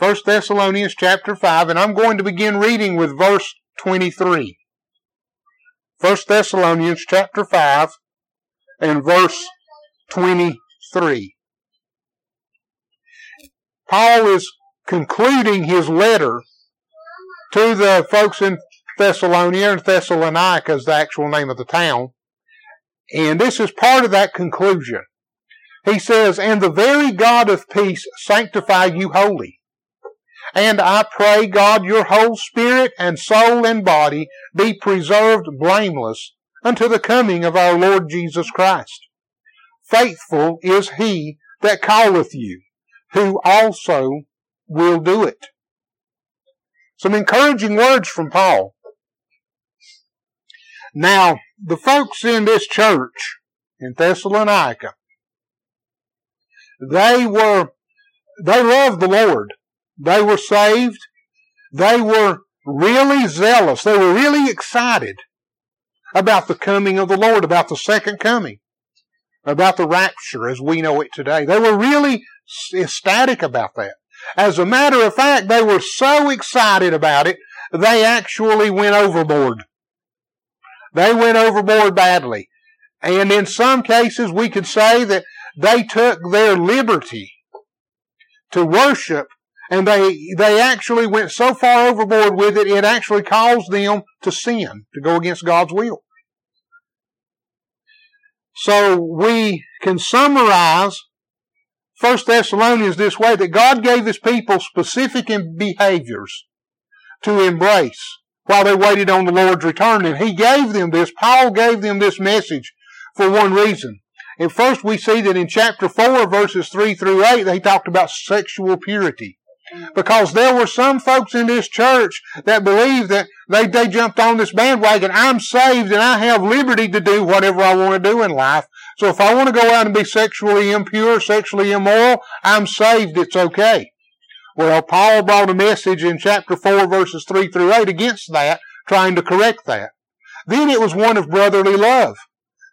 1 Thessalonians chapter 5, and I'm going to begin reading with verse 23. 1 Thessalonians chapter 5 and verse 23. Paul is concluding his letter to the folks in Thessalonia, and Thessalonica is the actual name of the town. And this is part of that conclusion. He says, And the very God of peace sanctify you wholly. And I pray God your whole spirit and soul and body be preserved blameless unto the coming of our Lord Jesus Christ. Faithful is he that calleth you, who also will do it. Some encouraging words from Paul. Now, the folks in this church in Thessalonica, they were, they loved the Lord. They were saved. They were really zealous. They were really excited about the coming of the Lord, about the second coming, about the rapture as we know it today. They were really ecstatic about that. As a matter of fact, they were so excited about it, they actually went overboard. They went overboard badly. And in some cases, we could say that they took their liberty to worship and they, they actually went so far overboard with it, it actually caused them to sin, to go against God's will. So we can summarize 1 Thessalonians this way, that God gave His people specific behaviors to embrace while they waited on the Lord's return. And He gave them this, Paul gave them this message for one reason. And first we see that in chapter 4 verses 3 through 8, they talked about sexual purity. Because there were some folks in this church that believed that they, they jumped on this bandwagon. I'm saved and I have liberty to do whatever I want to do in life. So if I want to go out and be sexually impure, sexually immoral, I'm saved. It's okay. Well, Paul brought a message in chapter 4 verses 3 through 8 against that, trying to correct that. Then it was one of brotherly love.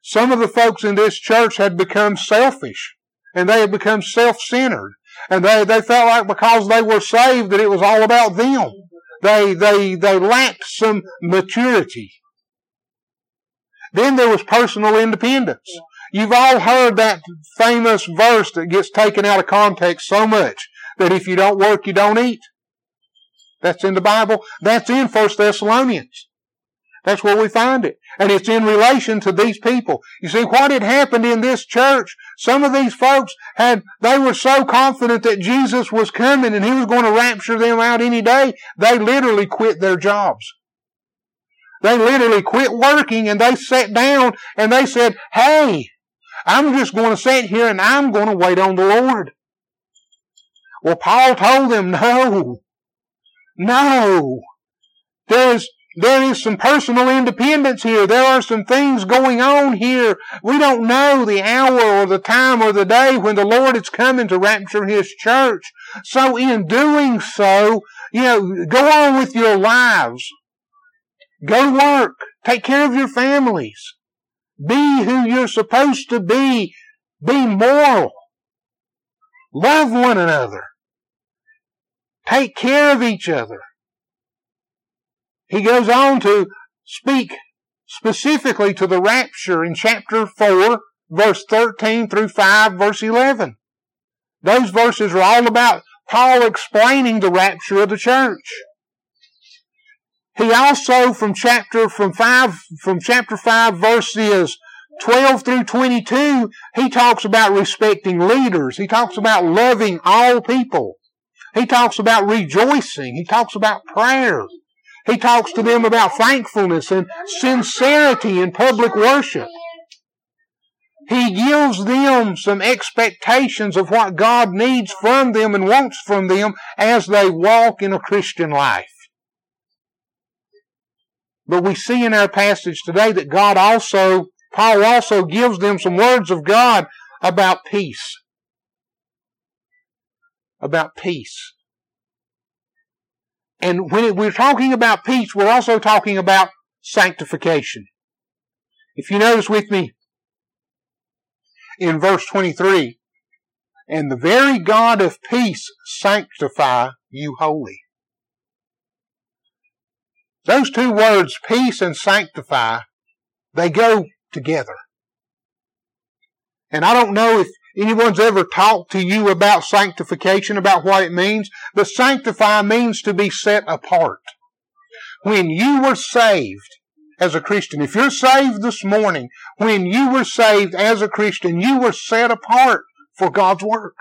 Some of the folks in this church had become selfish and they had become self-centered. And they, they felt like because they were saved that it was all about them. They, they, they lacked some maturity. Then there was personal independence. You've all heard that famous verse that gets taken out of context so much that if you don't work, you don't eat. That's in the Bible. That's in First Thessalonians. That's where we find it. And it's in relation to these people. You see, what had happened in this church, some of these folks had, they were so confident that Jesus was coming and he was going to rapture them out any day, they literally quit their jobs. They literally quit working and they sat down and they said, hey, I'm just going to sit here and I'm going to wait on the Lord. Well, Paul told them, no, no. There's, there is some personal independence here. There are some things going on here. We don't know the hour or the time or the day when the Lord is coming to rapture His church. So in doing so, you know, go on with your lives. Go work. Take care of your families. Be who you're supposed to be. Be moral. Love one another. Take care of each other. He goes on to speak specifically to the rapture in chapter 4, verse 13 through 5, verse 11. Those verses are all about Paul explaining the rapture of the church. He also from chapter from 5 from chapter 5 verses 12 through 22, he talks about respecting leaders. He talks about loving all people. He talks about rejoicing. He talks about prayer. He talks to them about thankfulness and sincerity in public worship. He gives them some expectations of what God needs from them and wants from them as they walk in a Christian life. But we see in our passage today that God also, Paul also gives them some words of God about peace. About peace. And when we're talking about peace, we're also talking about sanctification. If you notice with me in verse 23, and the very God of peace sanctify you wholly. Those two words, peace and sanctify, they go together. And I don't know if anyone's ever talked to you about sanctification, about what it means, but sanctify means to be set apart. When you were saved as a Christian, if you're saved this morning, when you were saved as a Christian, you were set apart for God's work.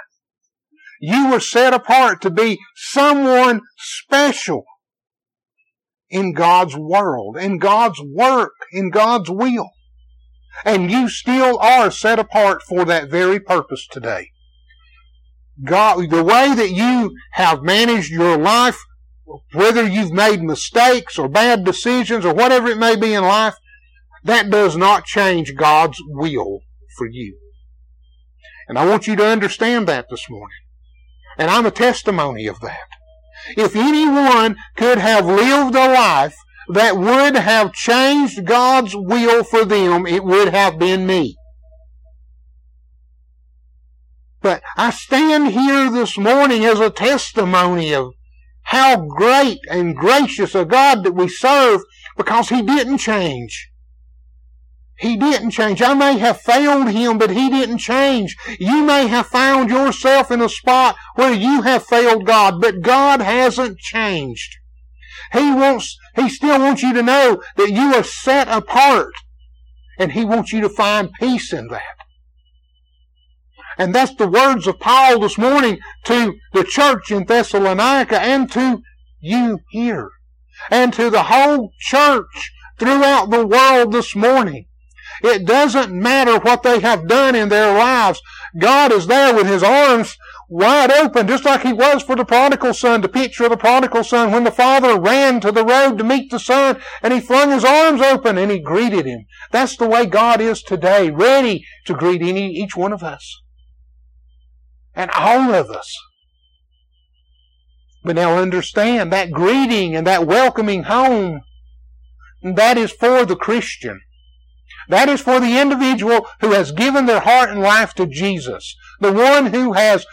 You were set apart to be someone special in God's world, in God's work, in God's will. And you still are set apart for that very purpose today. God, the way that you have managed your life, whether you've made mistakes or bad decisions or whatever it may be in life, that does not change God's will for you. And I want you to understand that this morning. And I'm a testimony of that. If anyone could have lived a life that would have changed God's will for them, it would have been me. But I stand here this morning as a testimony of how great and gracious a God that we serve because He didn't change. He didn't change. I may have failed him, but he didn't change. You may have found yourself in a spot where you have failed God, but God hasn't changed. He wants, he still wants you to know that you are set apart. And he wants you to find peace in that. And that's the words of Paul this morning to the church in Thessalonica and to you here. And to the whole church throughout the world this morning. It doesn't matter what they have done in their lives. God is there with His arms wide open, just like He was for the prodigal son, the picture of the prodigal son when the father ran to the road to meet the son and he flung his arms open and he greeted him. That's the way God is today, ready to greet any, each one of us. And all of us. But now understand that greeting and that welcoming home, that is for the Christian. That is for the individual who has given their heart and life to Jesus. The one who has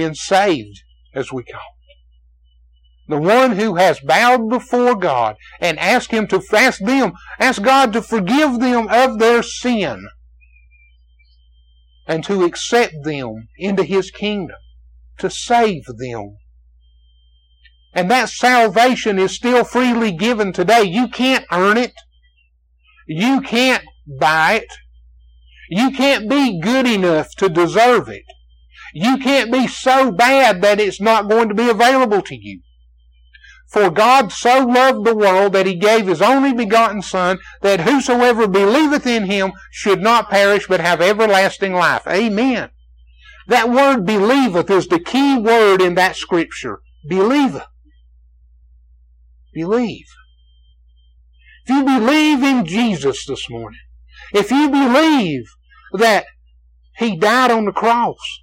been saved, as we call it. The one who has bowed before God and asked Him to ask them, ask God to forgive them of their sin and to accept them into His kingdom, to save them. And that salvation is still freely given today. You can't earn it. You can't buy it. You can't be good enough to deserve it. You can't be so bad that it's not going to be available to you. For God so loved the world that he gave his only begotten Son, that whosoever believeth in him should not perish but have everlasting life. Amen. That word believeth is the key word in that scripture. Believeth. Believe. If you believe in Jesus this morning, if you believe that He died on the cross,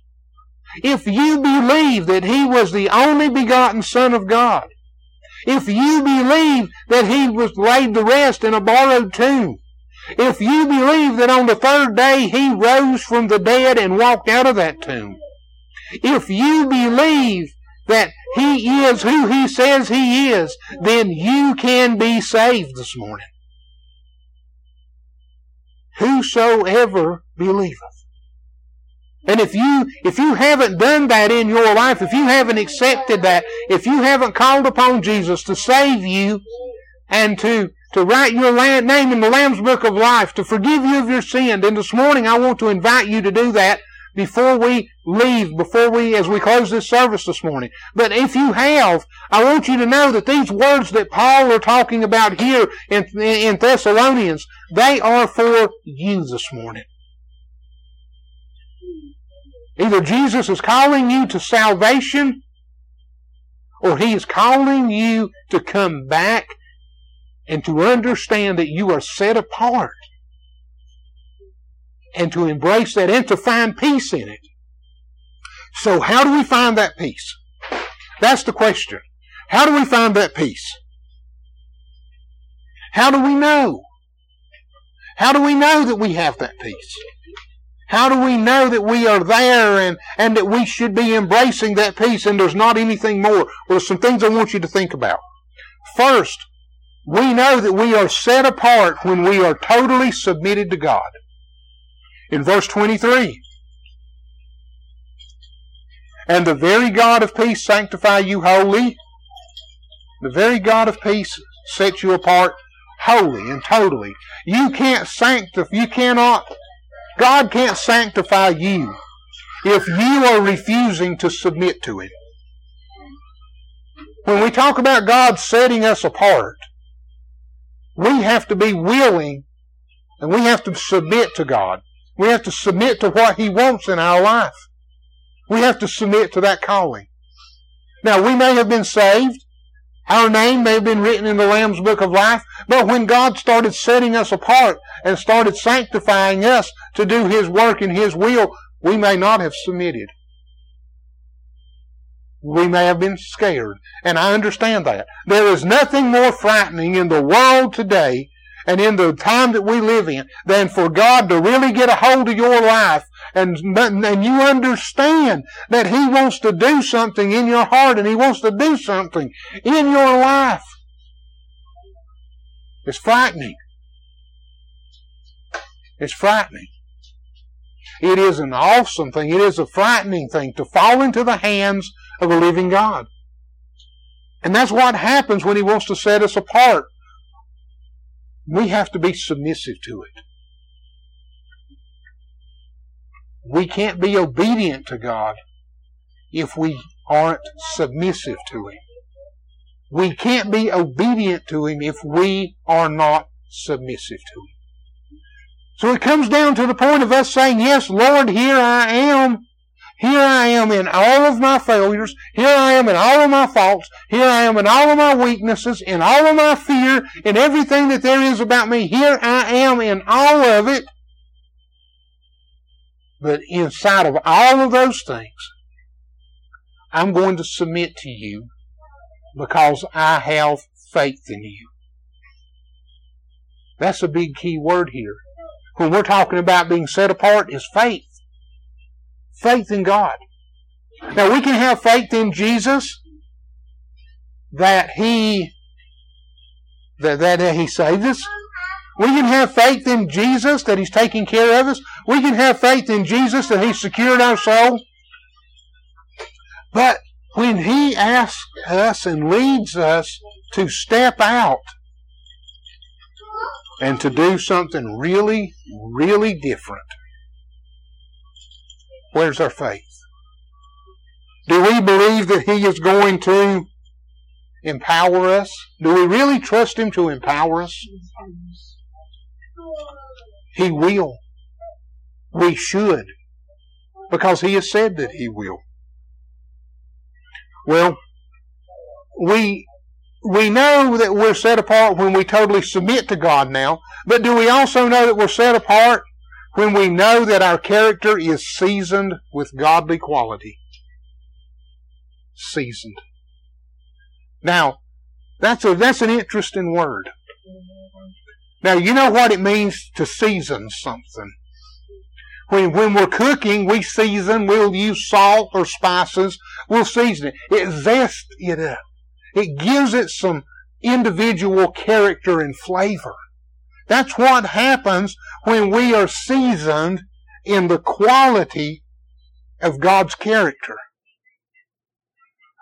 if you believe that He was the only begotten Son of God, if you believe that He was laid to rest in a borrowed tomb, if you believe that on the third day He rose from the dead and walked out of that tomb, if you believe that He is who He says He is, then you can be saved this morning. Whosoever believeth. And if you, if you haven't done that in your life, if you haven't accepted that, if you haven't called upon Jesus to save you and to, to write your name in the Lamb's Book of Life, to forgive you of your sin, then this morning I want to invite you to do that before we leave, before we, as we close this service this morning. But if you have, I want you to know that these words that Paul are talking about here in, in Thessalonians, they are for you this morning. Either Jesus is calling you to salvation, or He is calling you to come back and to understand that you are set apart and to embrace that and to find peace in it. So how do we find that peace? That's the question. How do we find that peace? How do we know? How do we know that we have that peace? How do we know that we are there and, and that we should be embracing that peace and there's not anything more? Well, there's some things I want you to think about. First, we know that we are set apart when we are totally submitted to God. In verse 23, and the very God of peace sanctify you wholly. The very God of peace sets you apart wholly and totally. You can't sanctify, you cannot, God can't sanctify you if you are refusing to submit to Him. When we talk about God setting us apart, we have to be willing and we have to submit to God. We have to submit to what He wants in our life. We have to submit to that calling. Now, we may have been saved. Our name may have been written in the Lamb's Book of Life, but when God started setting us apart and started sanctifying us to do His work in His will, we may not have submitted. We may have been scared, and I understand that. There is nothing more frightening in the world today and in the time that we live in than for God to really get a hold of your life and, and you understand that He wants to do something in your heart and He wants to do something in your life. It's frightening. It's frightening. It is an awesome thing. It is a frightening thing to fall into the hands of a living God. And that's what happens when He wants to set us apart we have to be submissive to it. We can't be obedient to God if we aren't submissive to Him. We can't be obedient to Him if we are not submissive to Him. So it comes down to the point of us saying, Yes, Lord, here I am. Here I am in all of my failures. Here I am in all of my faults. Here I am in all of my weaknesses, in all of my fear, in everything that there is about me. Here I am in all of it. But inside of all of those things, I'm going to submit to you because I have faith in you. That's a big key word here. When we're talking about being set apart is faith faith in God. Now we can have faith in Jesus that He that, that He saved us. We can have faith in Jesus that He's taking care of us. We can have faith in Jesus that He's secured our soul. But when He asks us and leads us to step out and to do something really, really different, Where's our faith? Do we believe that He is going to empower us? Do we really trust Him to empower us? He will. We should. Because He has said that He will. Well, we we know that we're set apart when we totally submit to God now, but do we also know that we're set apart when we know that our character is seasoned with godly quality. Seasoned. Now, that's a, that's an interesting word. Now, you know what it means to season something. When, when we're cooking, we season, we'll use salt or spices, we'll season it. It zests it up. It gives it some individual character and flavor. That's what happens when we are seasoned in the quality of God's character.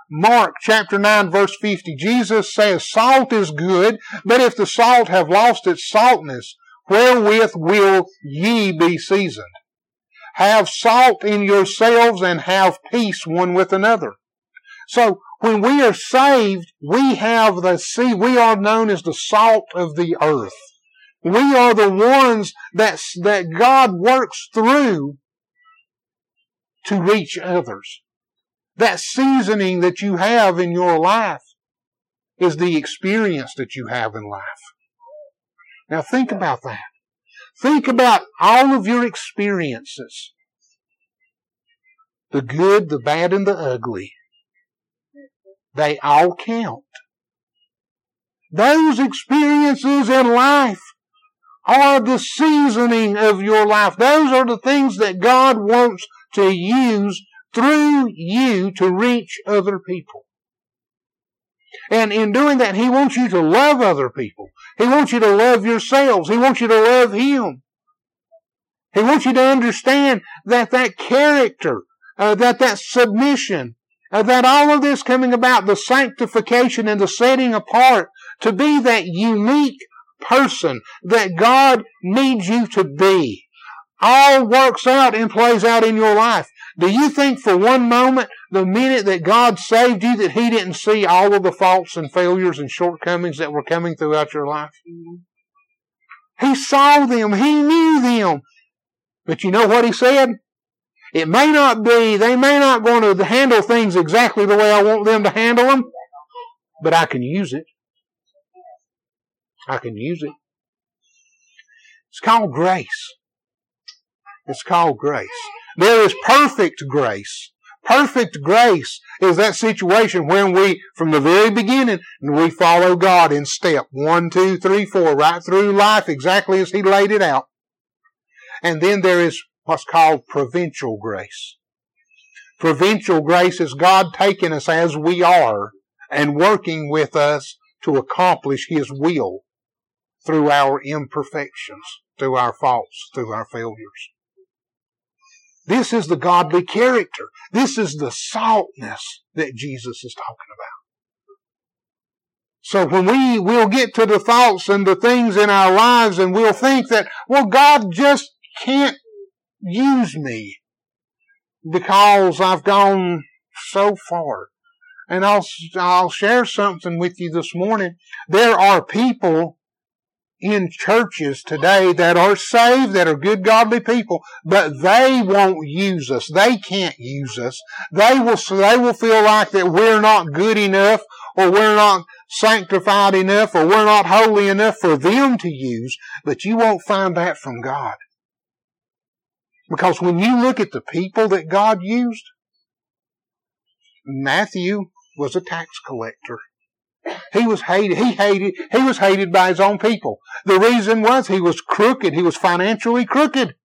Mark chapter 9 verse 50, Jesus says, Salt is good, but if the salt have lost its saltness, wherewith will ye be seasoned? Have salt in yourselves and have peace one with another. So when we are saved, we have the sea, we are known as the salt of the earth. We are the ones that, that God works through to reach others. That seasoning that you have in your life is the experience that you have in life. Now think about that. Think about all of your experiences. The good, the bad, and the ugly. They all count. Those experiences in life are the seasoning of your life. Those are the things that God wants to use through you to reach other people. And in doing that, He wants you to love other people. He wants you to love yourselves. He wants you to love Him. He wants you to understand that that character, uh, that that submission, that all of this coming about, the sanctification and the setting apart to be that unique person that God needs you to be, all works out and plays out in your life. Do you think for one moment, the minute that God saved you, that He didn't see all of the faults and failures and shortcomings that were coming throughout your life? He saw them. He knew them. But you know what He said? It may not be, they may not want to handle things exactly the way I want them to handle them, but I can use it. I can use it. It's called grace. It's called grace. There is perfect grace. Perfect grace is that situation when we, from the very beginning, we follow God in step one, two, three, four, right through life exactly as He laid it out. And then there is what's called provincial grace. Provincial grace is God taking us as we are and working with us to accomplish His will through our imperfections, through our faults, through our failures. This is the godly character. This is the saltness that Jesus is talking about. So when we will get to the thoughts and the things in our lives and we'll think that, well, God just can't use me because I've gone so far. And I'll, I'll share something with you this morning. There are people in churches today that are saved, that are good, godly people, but they won't use us. They can't use us. They will, they will feel like that we're not good enough, or we're not sanctified enough, or we're not holy enough for them to use, but you won't find that from God. Because when you look at the people that God used, Matthew was a tax collector. He was hated. He hated. He was hated by his own people. The reason was he was crooked. He was financially crooked.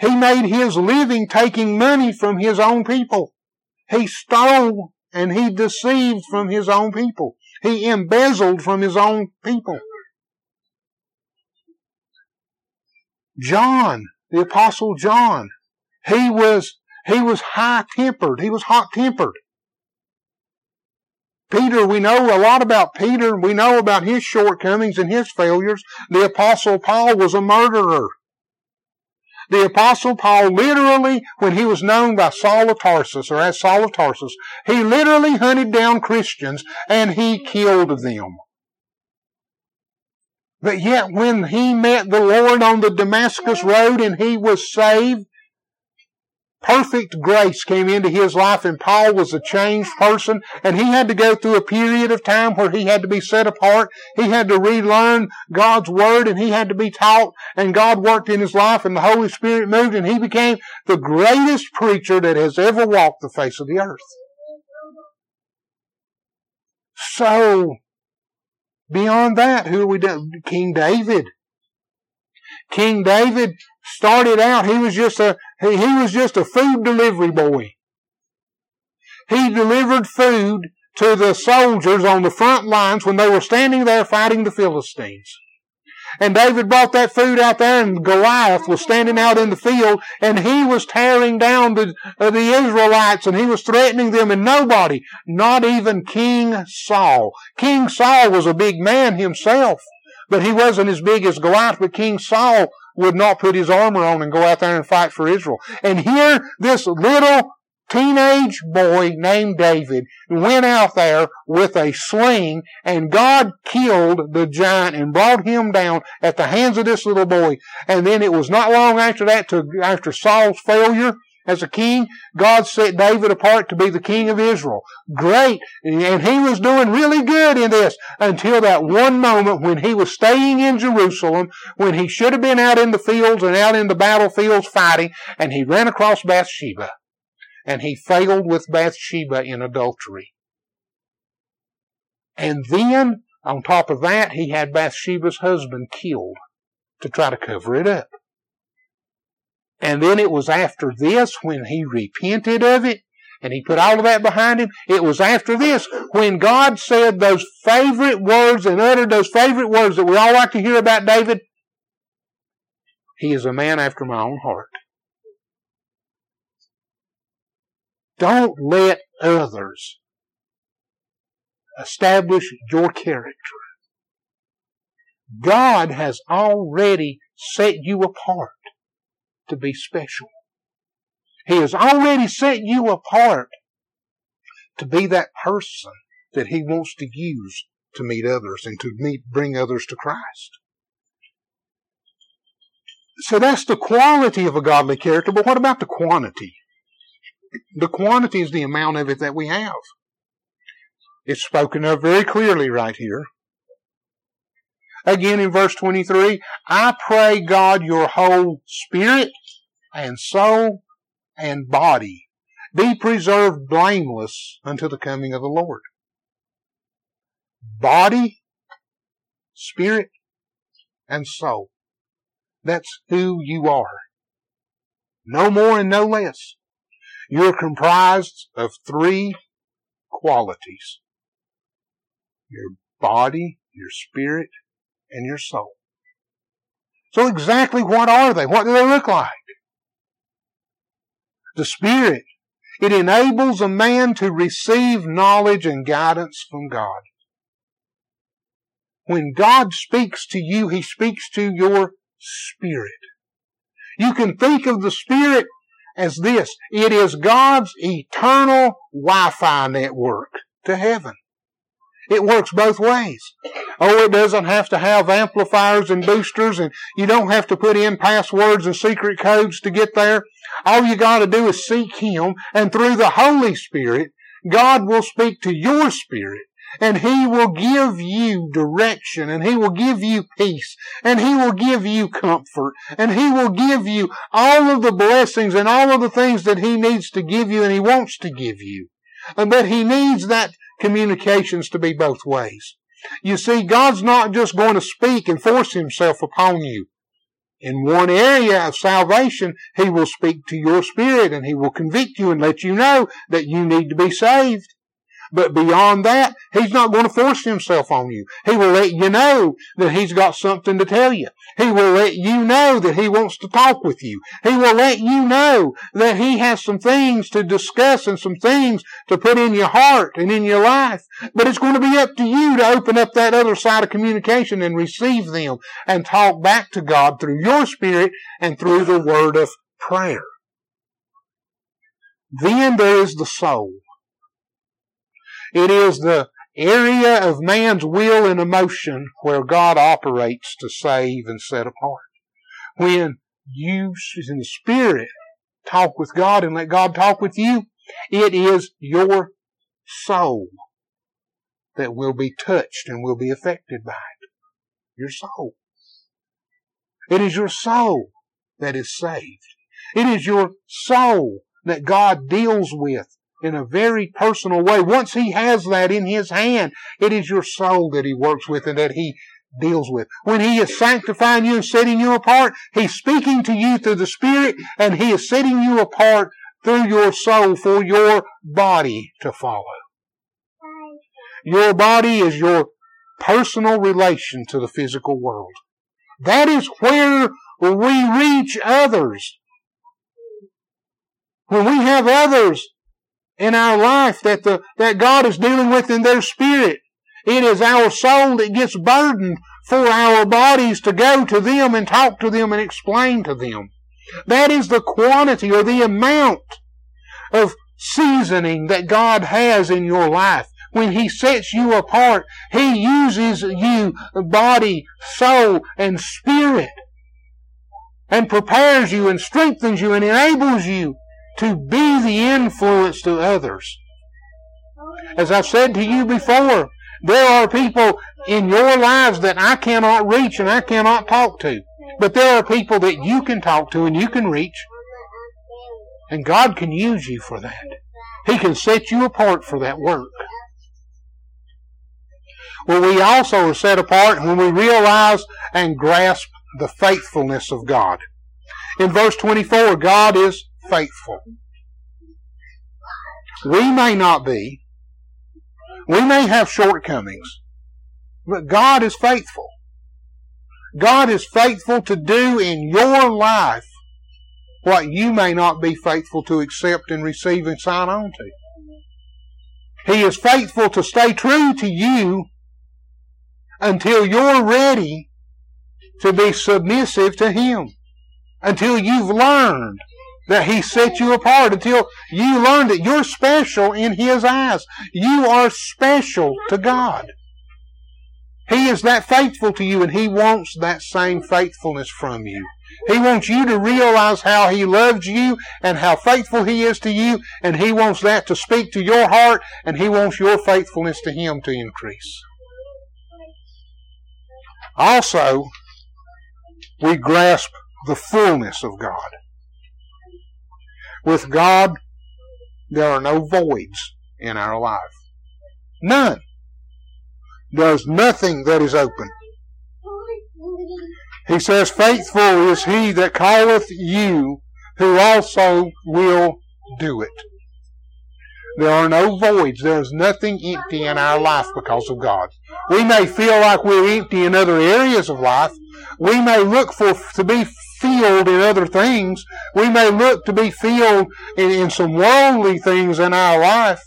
He made his living taking money from his own people. He stole and he deceived from his own people. He embezzled from his own people. John, the apostle John, he was, he was high tempered. He was hot tempered. Peter, we know a lot about Peter. We know about his shortcomings and his failures. The apostle Paul was a murderer. The apostle Paul literally, when he was known by Saul of Tarsus, or as Saul of Tarsus, he literally hunted down Christians and he killed them. But yet when he met the Lord on the Damascus road and he was saved, perfect grace came into his life and Paul was a changed person and he had to go through a period of time where he had to be set apart. He had to relearn God's word and he had to be taught and God worked in his life and the Holy Spirit moved and he became the greatest preacher that has ever walked the face of the earth. So, beyond that, who are we doing? King David. King David started out, he was just a, he, he was just a food delivery boy. He delivered food to the soldiers on the front lines when they were standing there fighting the Philistines. And David brought that food out there and Goliath was standing out in the field and he was tearing down the, uh, the Israelites and he was threatening them and nobody, not even King Saul. King Saul was a big man himself, but he wasn't as big as Goliath, but King Saul would not put his armor on and go out there and fight for Israel. And here, this little teenage boy named David went out there with a sling and God killed the giant and brought him down at the hands of this little boy. And then it was not long after that, to, after Saul's failure, as a king. God set David apart to be the king of Israel. Great. And he was doing really good in this until that one moment when he was staying in Jerusalem, when he should have been out in the fields and out in the battlefields fighting, and he ran across Bathsheba. And he failed with Bathsheba in adultery. And then, on top of that, he had Bathsheba's husband killed. to try to cover it up. And then it was after this when he repented of it and he put all of that behind him. It was after this when God said those favorite words and uttered those favorite words that we all like to hear about David. He is a man after my own heart. Don't let others establish your character. God has already set you apart to be special. He has already set you apart to be that person that He wants to use to meet others and to meet, bring others to Christ. So that's the quality of a godly character, but what about the quantity? The quantity is the amount of it that we have. It's spoken of very clearly right here. Again in verse 23, I pray God your whole spirit and soul and body be preserved blameless unto the coming of the Lord. Body, spirit, and soul. That's who you are. No more and no less. You're comprised of three qualities. Your body, your spirit, and your soul. So exactly what are they? What do they look like? The Spirit. It enables a man to receive knowledge and guidance from God. When God speaks to you, He speaks to your spirit. You can think of the Spirit as this. It is God's eternal Wi-Fi network to heaven. It works both ways. Oh, it doesn't have to have amplifiers and boosters and you don't have to put in passwords and secret codes to get there. All you gotta do is seek Him and through the Holy Spirit, God will speak to your spirit and He will give you direction and He will give you peace and He will give you comfort and He will give you all of the blessings and all of the things that He needs to give you and He wants to give you. And but He needs that communications to be both ways. You see, God's not just going to speak and force Himself upon you. In one area of salvation, He will speak to your spirit and He will convict you and let you know that you need to be saved. But beyond that, he's not going to force himself on you. He will let you know that he's got something to tell you. He will let you know that he wants to talk with you. He will let you know that he has some things to discuss and some things to put in your heart and in your life. But it's going to be up to you to open up that other side of communication and receive them and talk back to God through your spirit and through the word of prayer. Then there is the soul. It is the area of man's will and emotion where God operates to save and set apart. When you, in the Spirit, talk with God and let God talk with you, it is your soul that will be touched and will be affected by it. Your soul. It is your soul that is saved. It is your soul that God deals with in a very personal way. Once He has that in His hand, it is your soul that He works with and that He deals with. When He is sanctifying you and setting you apart, He's speaking to you through the Spirit and He is setting you apart through your soul for your body to follow. Your body is your personal relation to the physical world. That is where we reach others. When we have others in our life that the, that God is dealing with in their spirit. It is our soul that gets burdened for our bodies to go to them and talk to them and explain to them. That is the quantity or the amount of seasoning that God has in your life. When He sets you apart, He uses you, body, soul, and spirit, and prepares you and strengthens you and enables you to be the influence to others. As I've said to you before, there are people in your lives that I cannot reach and I cannot talk to. But there are people that you can talk to and you can reach. And God can use you for that. He can set you apart for that work. Well, we also are set apart when we realize and grasp the faithfulness of God. In verse 24, God is faithful. We may not be. We may have shortcomings. But God is faithful. God is faithful to do in your life what you may not be faithful to accept and receive and sign on to. He is faithful to stay true to you until you're ready to be submissive to Him. Until you've learned that He set you apart, until you learn that you're special in His eyes. You are special to God. He is that faithful to you and He wants that same faithfulness from you. He wants you to realize how He loves you and how faithful He is to you, and He wants that to speak to your heart, and He wants your faithfulness to Him to increase. Also, we grasp the fullness of God. With God, there are no voids in our life. None. There's nothing that is open. He says, Faithful is he that calleth you, who also will do it. There are no voids. There is nothing empty in our life because of God. We may feel like we're empty in other areas of life. We may look for to be filled in other things. We may look to be filled in, in some worldly things in our life.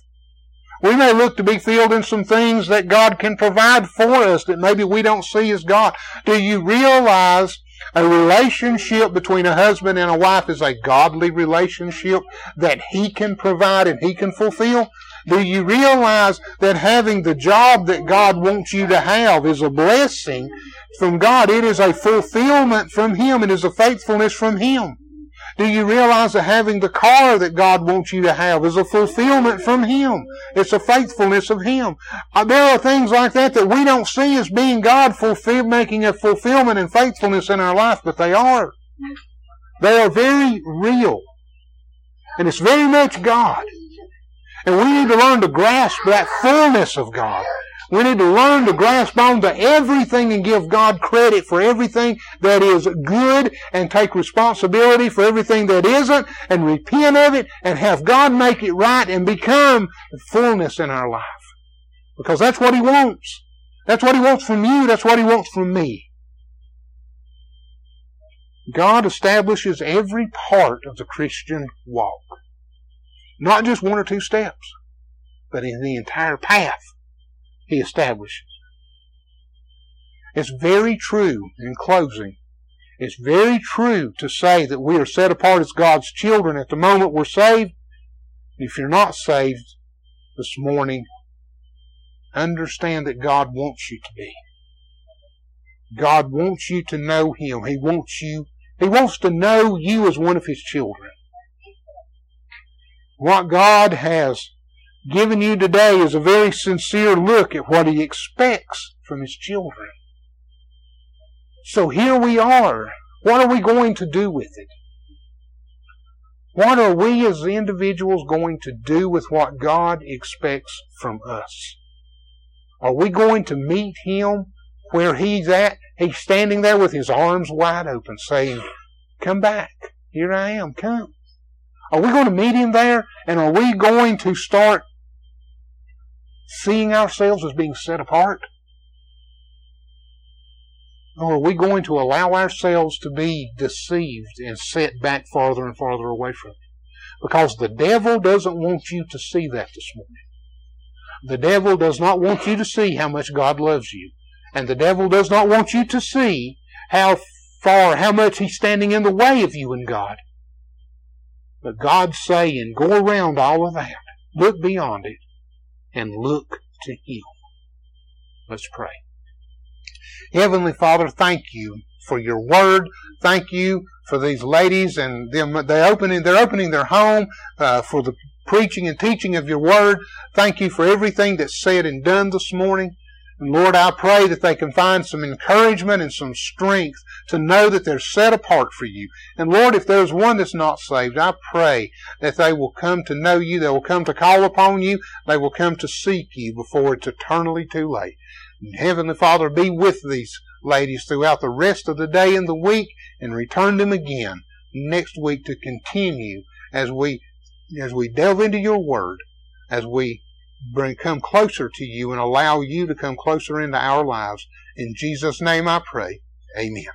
We may look to be filled in some things that God can provide for us that maybe we don't see as God. Do you realize a relationship between a husband and a wife is a godly relationship that he can provide and he can fulfill? Do you realize that having the job that God wants you to have is a blessing from God? It is a fulfillment from Him. It is a faithfulness from Him. Do you realize that having the car that God wants you to have is a fulfillment from Him? It's a faithfulness of Him. Uh, there are things like that that we don't see as being God fulfill, making a fulfillment and faithfulness in our life, but they are. They are very real. And it's very much God. And we need to learn to grasp that fullness of God. We need to learn to grasp onto everything and give God credit for everything that is good and take responsibility for everything that isn't and repent of it and have God make it right and become fullness in our life. Because that's what He wants. That's what He wants from you. That's what He wants from me. God establishes every part of the Christian walk. Not just one or two steps, but in the entire path he establishes. It's very true, in closing, it's very true to say that we are set apart as God's children at the moment we're saved. If you're not saved this morning, understand that God wants you to be. God wants you to know Him. He wants you, He wants to know you as one of His children. What God has given you today is a very sincere look at what he expects from his children. So here we are. What are we going to do with it? What are we as individuals going to do with what God expects from us? Are we going to meet Him where He's at? He's standing there with His arms wide open saying, Come back. Here I am. Come. Are we going to meet Him there? And are we going to start seeing ourselves as being set apart? Or are we going to allow ourselves to be deceived and set back farther and farther away from Him? Because the devil doesn't want you to see that this morning. The devil does not want you to see how much God loves you. And the devil does not want you to see how far, how much he's standing in the way of you and God. But God's saying, go around all of that. Look beyond it and look to Him. Let's pray. Heavenly Father, thank you for your word. Thank you for these ladies and them. They opening. They're opening their home uh, for the preaching and teaching of your word. Thank you for everything that's said and done this morning. And Lord, I pray that they can find some encouragement and some strength to know that they're set apart for you. And Lord, if there's one that's not saved, I pray that they will come to know you, they will come to call upon you, they will come to seek you before it's eternally too late. And Heavenly Father, be with these ladies throughout the rest of the day and the week and return them again next week to continue as we as we delve into your word, as we bring come closer to you and allow you to come closer into our lives. In Jesus' name I pray. Amen.